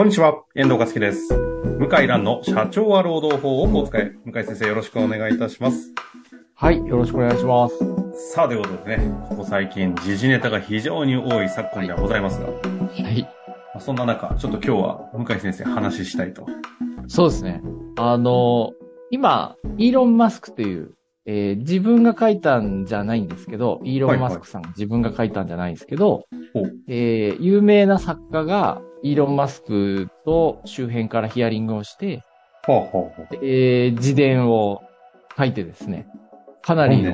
こんにちは、遠藤和樹です。向井蘭の社長は労働法をお使い。向井先生よろしくお願いいたします。はい、よろしくお願いします。さあ、ということでね、ここ最近時事ネタが非常に多い昨今ではございますが、はい。まあそんな中、ちょっと今日は向井先生話したいと。そうですね。あの、今、イーロン・マスクという、えー自分が書いたんじゃないんですけど、イーロン・マスクさん、自分が書いたんじゃないんですけどえー有名な作家が、イーロン・マスクと周辺からヒアリングをして、ほうほうほう。えー自伝を書いてですね、かなりの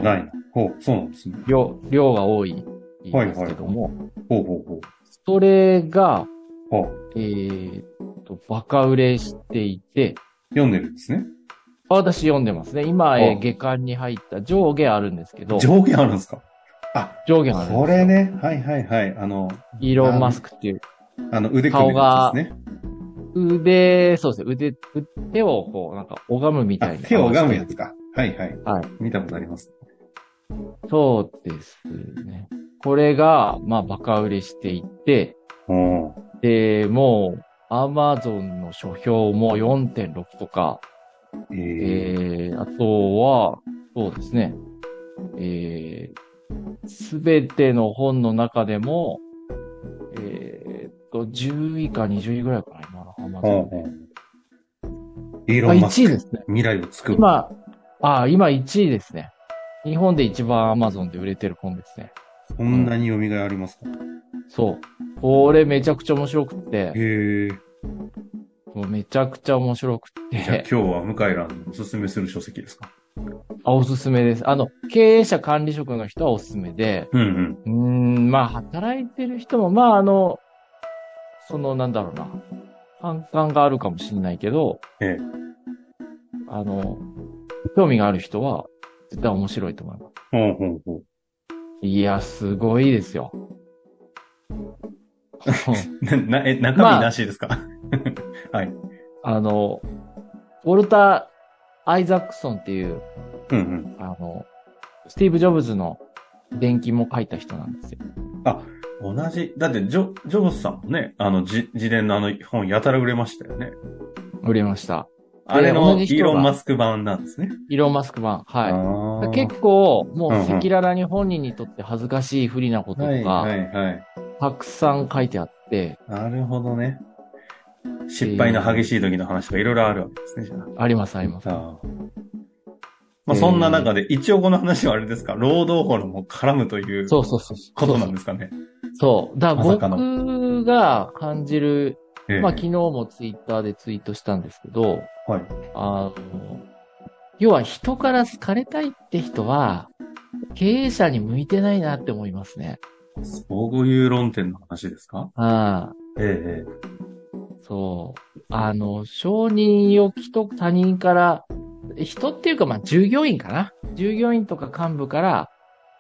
そうなんですね。量量が多いんですけども、ほうほうほう。それが、ほう。えーっと、バカ売れしていて、読んでるんですね。あ私読んでますね。今、あえー下巻に入った上下あるんですけど、上下あるんですか？あ、上下あるんですよこれね。はいはいはい。あの、イーロン・マスクっていう、あの、腕組みのやつですね。腕、そうですね、腕、手をこう、なんか、拝むみたあいに。手を拝むやつか。はいはい。はい。見たことあります。そうですね。これが、まあ、バカ売れしていて、で、もう、アマゾンの書評も4.6とか、えーえー、あとは、そうですね、えー、すべての本の中でも、10位か20位ぐらいかな、今のアマゾンで。イーあ、ロン・マス1位ク。ですね。未来を作る。今、あ、今1位ですね。日本で一番アマゾンで売れてる本ですね。そんなに読みがいありますか？そう。これめちゃくちゃ面白くって、へうめちゃくちゃ面白くじゃあ今て、日は向井蘭のおすすめする書籍ですか？あ、おすすめです。あの、経営者管理職の人はおすすめで、うんうん。うーん、まあ、働いてる人も、まあ、あの、その、なんだろうな、反感があるかもしれないけど、ええ。あの、興味がある人は、絶対面白いと思います。ほうほうほう。いや、すごいですよ。な、な、え、中身なしですか、はい。あの、ウォルター・アイザックソンっていう、うんうん。あの、スティーブ・ジョブズの伝記も書いた人なんですよ。同じ、だってジョ、ジョブズさんもね、あの、じ自伝のあの本やたら売れましたよね。売れました。あれのイーロン・マスク版なんですね。イーロン・マスク版。はい。はい結構、もう赤裸々に本人にとって恥ずかしい不利なこととか、はいはいはい。たくさん書いてあって、なるほどね。失敗の激しい時の話がいろいろあるわけですね、じゃあ。ありますあります。まあ、そんな中で、一応この話はあれですか、労働法のも絡むというそうそうそう。ことなんですかね？そう。だからまさかの僕が感じる、ええまあ昨日もツイッターでツイートしたんですけど、はい。あの、要は人から好かれたいって人は、経営者に向いてないなって思いますね。そういう論点の話ですか？ああ、えええそう。あの、承認欲求と他人から、人っていうか、まあ、従業員かな？従業員とか幹部から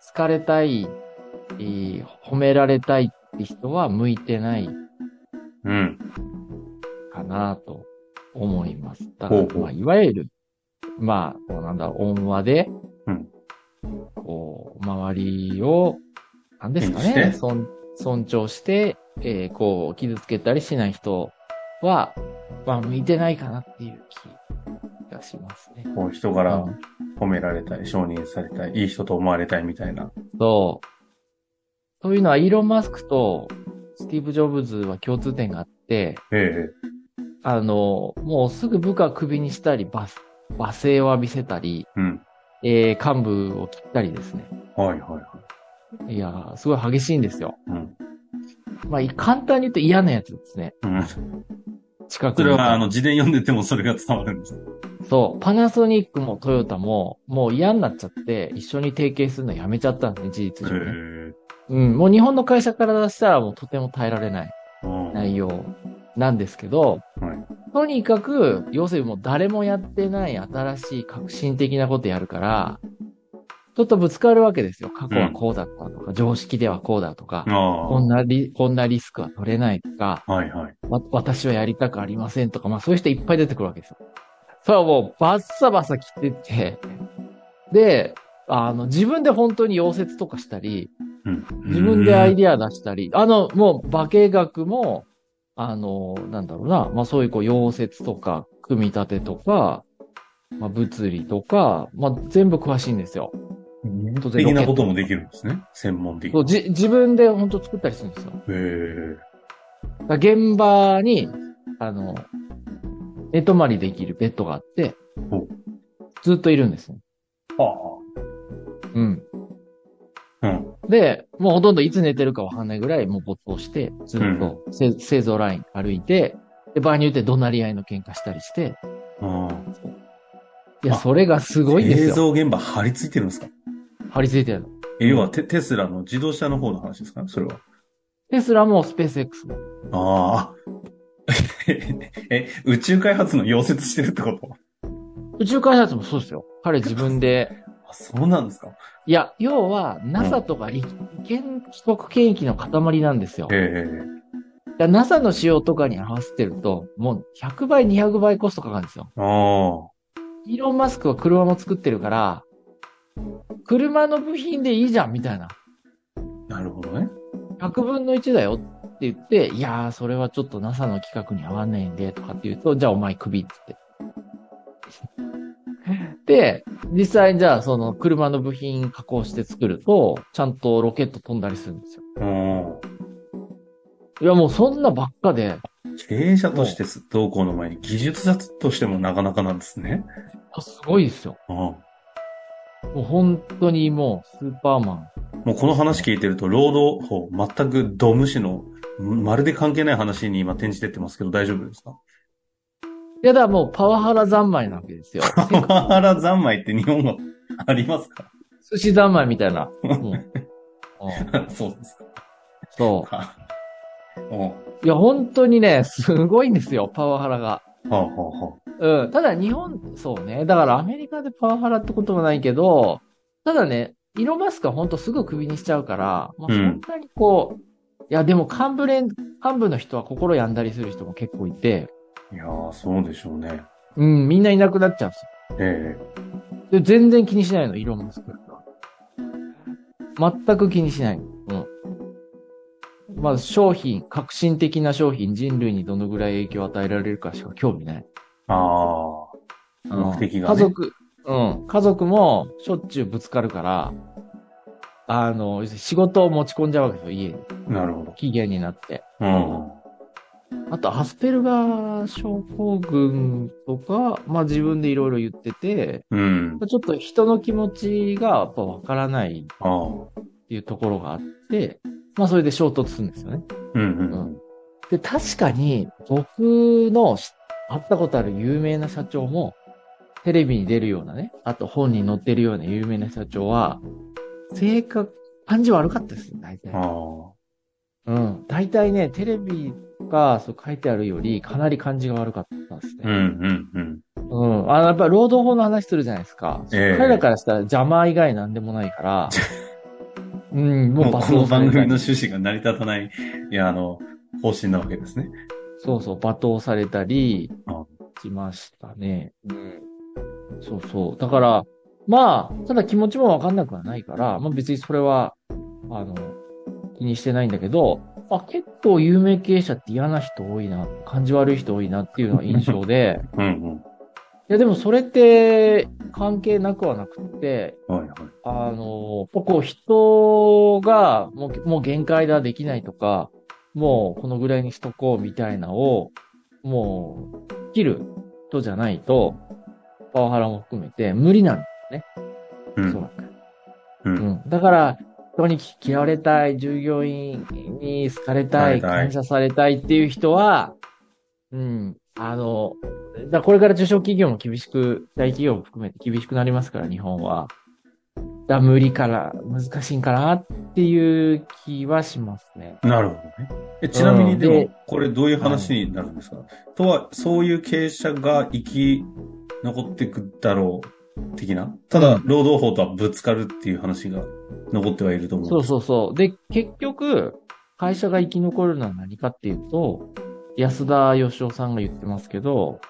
好かれたい、えー褒められたいって人は向いてないえうん。かなと思います。だから、ほうほうまあ、いわゆる、まあ、こうなんだろう、温和で、うんこう、周りを、なんですかね、尊尊重して、えーこう、傷つけたりしない人は、まあ、向いてないかなっていう気がしますね。こう人からうん褒められたい、承認されたい、いい人と思われたいみたいな。そう。というのは、イーロン・マスクとスティーブ・ジョブズは共通点があって、えあの、もうすぐ部下をクビにしたり、罵罵声を浴びせたり、えうん。えー幹部を切ったりですね。はいはいはい。いやー、すごい激しいんですよ。うん。まあ、簡単に言うと嫌なやつですね。うん。近くそれは、あの、自伝読んでてもそれが伝わるんです。そう。パナソニックもトヨタも、もう嫌になっちゃって、一緒に提携するのやめちゃったんですね、事実え上ね。えうん。もう日本の会社から出したらもうとても耐えられないうん内容なんですけど、はい。とにかく、要するにもう誰もやってない新しい革新的なことやるから、ちょっとぶつかるわけですよ。過去はこうだったとか、常識ではこうだとか、あこんなリ、こんなリスクは取れないとか、あ。はいはい。わ、私はやりたくありませんとか、まあそういう人いっぱい出てくるわけですよ。それはもうバッサバサ切ってって、で、あの、自分で本当に溶接とかしたり、うん。自分でアイディア出したり、あの、もう化学も、あの、なんだろうな、まあそういうこう、溶接とか、組み立てとか、まあ物理とか、まあ全部詳しいんですよ。当然的なこともできるんですね。専門的に。そうじ自分で本当作ったりするんですよ。へえ。現場に、あの、寝泊まりできるベッドがあってほ、ずっといるんですね。はうん。あ。うん。で、もうほとんどいつ寝てるかわかんないぐらいもう没頭して、ずっとせ製造ライン歩いて、で、場合によって怒鳴り合いの喧嘩したりして、あいや、あそれがすごいんです映よ。像現場張り付いてるんですか？張り付いてるの。え要はテテスラの自動車の方の話ですか？それは。テスラもスペース X も。ああ。え、宇宙開発の溶接してるってこと？宇宙開発もそうですよ。彼自分で。あ、そうなんですか？いや、要は NASA とか立憲帰国権益の塊なんですよ。ええ NASA の仕様とかに合わせてると、もう100倍、200倍コストかかるんですよ。あイーロン・マスクは車も作ってるから、車の部品でいいじゃん、みたいな。あ。なるほどね。100分の1だよって言って、いやー、それはちょっと NASA の企画に合わないんで、とかって言うと、じゃあお前首って言って。で、実際にじゃあその車の部品加工して作ると、ちゃんとロケット飛んだりするんですよ。うん。いや、もうそんなばっかで、経営者としてどうこうの前に技術者としてもなかなかなんですね。あすごいですよ。うん。もう本当にもうスーパーマン。もうこの話聞いてると、労働法、全くド無視の、まるで関係ない話に今転じてってますけど大丈夫ですかいや、だからもうパワハラ三昧なわけですよ。パワハラ三昧って日本語ありますか？寿司三昧みたいな。うんうんそうですそか。うん。う。いや、本当にね、すごいんですよ、パワハラが。はあ、はあはうん。ただ日本、そうね。だからアメリカでパワハラってこともないけど、ただね、イーロンマスクは本当すぐクビにしちゃうから、まあ、そんなにこう、いや、でも幹部連、幹部の人は心病んだりする人も結構いて、あ、いやー、そうでしょうね。うん、みんないなくなっちゃうんですよ。えで全然気にしないの、イーロンマスクは。全く気にしないの。うん。まあ、商品、革新的な商品、人類にどのぐらい影響を与えられるかしか興味ない。えああ、うん目的がね家族、うん。家族もしょっちゅうぶつかるから、あの、仕事を持ち込んじゃうわけですよ、家に。なるほど。期限になって。うん。あと、アスペルガー症候群とか、まあ自分でいろいろ言ってて、うん。ちょっと人の気持ちがやっぱわからない。っていうところがあって、まあそれで衝突するんですよね。うんうんで、確かに僕の知会ったことある有名な社長も、テレビに出るようなね、あと本に載ってるような有名な社長は、性格、感じ悪かったですね、大体うん。。あうん。大体ね、テレビがそう書いてあるより、かなり感じが悪かったですあ。うんね。うんうん。うん。あの、やっぱり労働法の話するじゃないですか。ええ彼らからしたら邪魔以外なんでもないから、うん、もうもうこの罵倒されたり番組の趣旨が成り立たない、いや、あの、方針なわけですね。そうそう、罵倒されたりあしましたね。うん。そうそう。だから、まあ、ただ気持ちもわかんなくはないから、まあ別にそれは、あの、気にしてないんだけど、あ、結構有名経営者って嫌な人多いな、感じ悪い人多いなっていうのが印象で、うんいやでもそれって関係なくはなくって、うん。はいはい。あの、こう人がもうもう限界だ、できないとか、もうこのぐらいにしとこうみたいなのを、もう、切る人じゃないと、パワハラも含めて無理なんですね、うんおそ。う。うんん。だから、人に嫌われたい、従業員に好かれたい、感謝されたいっていう人は、うん、あの、だこれから中小企業も厳しく、大企業も含めて厳しくなりますから、日本は。だ無理から、難しいんかなっていう気はしますね。なるほどね。えちなみにででも、これどういう話になるんですか、とは、そういう経営者が生き残っていくだろう、的な？ただ、労働法とはぶつかるっていう話が残ってはいると思う。そうそうそう。で、結局、会社が生き残るのは何かっていうと、安田義雄さんが言ってますけど、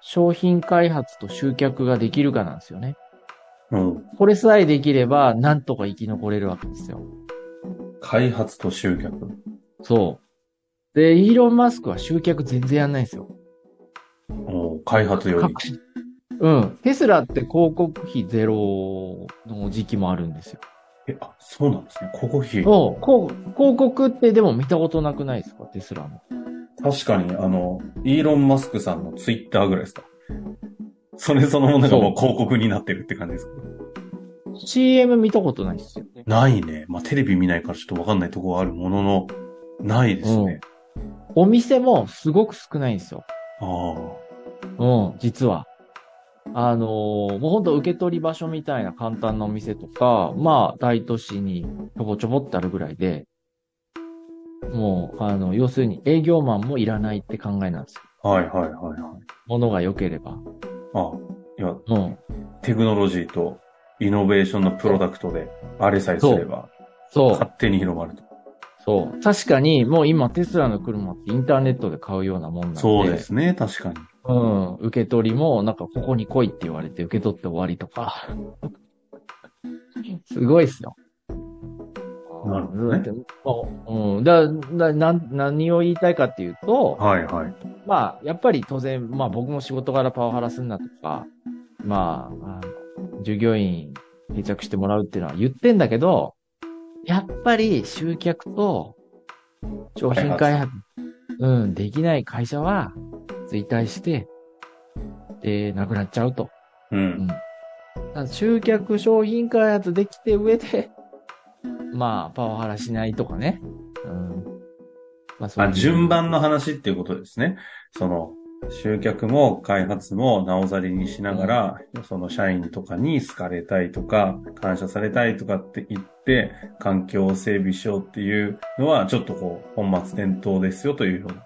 商品開発と集客ができるかなんですよね。うん。これさえできれば、なんとか生き残れるわけですよ。開発と集客。そで、イーロン・マスクは集客全然やんないんですよ。お開発より。うん。テスラって広告費ゼロの時期もあるんですよ。え、あ、そうなんですね。広告費。そう、広告ってでも見たことなくないですか？テスラの。確かに、あの、イーロン・マスクさんのツイッターぐらいですか？それそのものがもう広告になってるって感じですか？CM 見たことないですよね。ないね。まあ、テレビ見ないからちょっとわかんないところはあるものの、ないですね。お店もすごく少ないんですよ。あうん、実は。あのーもうほんと受け取り場所みたいな簡単なお店とか、まあ、大都市にちょぼちょぼってあるぐらいで、もう、あの、要するに営業マンもいらないって考えなんですよ。あ。はいはいはいはい。物が良ければ。あいや、うん。テクノロジーとイノベーションのプロダクトで、あれさえすれば、そう。勝手に広まると。そう。確かに、もう今テスラの車ってインターネットで買うようなもんなんで。そうで。すね、確かに。うん。受け取りも、なんかここに来いって言われて受け取って終わりとか。すごいっすよ。なるほどねううん。だ、だ、な、何を言いたいかっていうと、はいはい。まあ、やっぱり当然、まあ僕も仕事柄パワハラすんなとか、まあ、従業員定着してもらうっていうのは言ってんだけど、やっぱり集客と商品開発、うん、できない会社は衰退して、で、なくなっちゃうと。う。うんん。だから集客商品開発できて上で、まあ、パワハラしないとかね。うん。まあ、そうあ、順番の話っていうことですね。その、集客も開発もなおざりにしながら、その社員とかに好かれたいとか、感謝されたいとかって言って、環境を整備しようっていうのは、ちょっとこう、本末転倒ですよというような。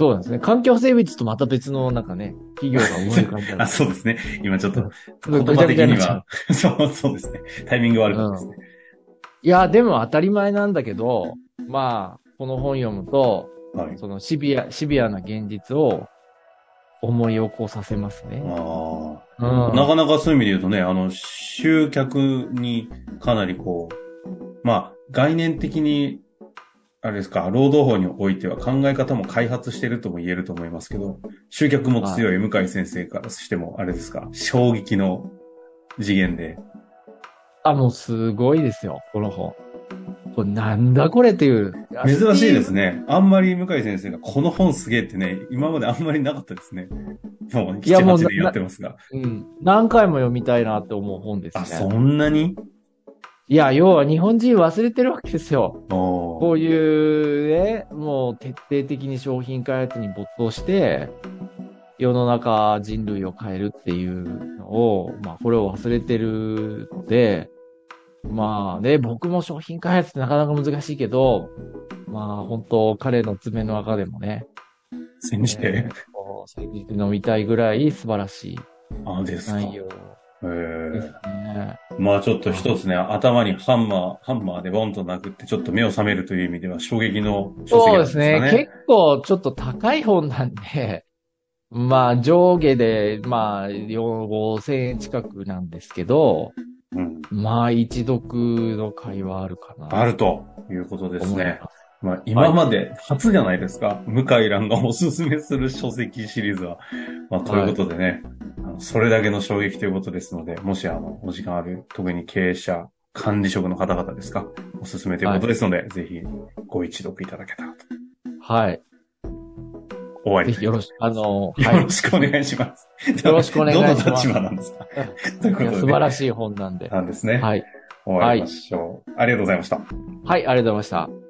そうなんですね。環境整備とまた別のなんかね、企業が思い浮かんじゃう。あ、そうですね。今ちょっと、う ん言葉的には、そう、そうですね。タイミング悪かったですね。いや、でも当たり前なんだけど、まあ、この本読むと、はい。そのシビア、シビアな現実を思い起こさせますね。あうんあ。なかなかそういう意味で言うとね、あの、集客にかなりこう、まあ、概念的に、あれですか、労働法においては考え方も開発してるとも言えると思いますけど、集客も強い向井先生からしても、あれですか、衝撃の次元で。あ、もうすごいですよ、この本。これなんだこれっていう。珍しいですね。あんまり向井先生がこの本すげえってね、今まであんまりなかったですね。もう7、いやもう8年やってますが。うん。何回も読みたいなって思う本ですあ、ね。そんなに？いや、要は日本人忘れてるわけですよ。こういうね、もう徹底的に商品開発に没頭して、世の中人類を変えるっていうのを、まあこれを忘れてるので、まあね、僕も商品開発ってなかなか難しいけど、まあ本当彼の爪の赤でもね、煎じて。こう先日飲みたいぐらい素晴らしい。内容へですえ。ね。まあちょっと一つね、頭にハンマー、ハンマーでボンと殴って、ちょっと目を覚めるという意味では衝撃の書籍そうなんですね。結構ちょっと高い本なんで、まあ上下で、まあ4、5000円近くなんですけど、うん。まあ一読の会話あるかな。あるということですね。まあ今まで初じゃないですか。向井蘭がおすすめする書籍シリーズは。まあということでね、あのそれだけの衝撃ということですので、もしあの、お時間ある、特に経営者、管理職の方々ですか、おすすめということですので、ぜひご一読いただけたらと。はい。終わりぜひよろしく、あの、はよろしくお願いします。よろしくお願いしますどの立場なんですか？ということで、素晴らしい本なんで。なんですね。はい。終わりましょう。ありがとうございました。はい、ありがとうございました。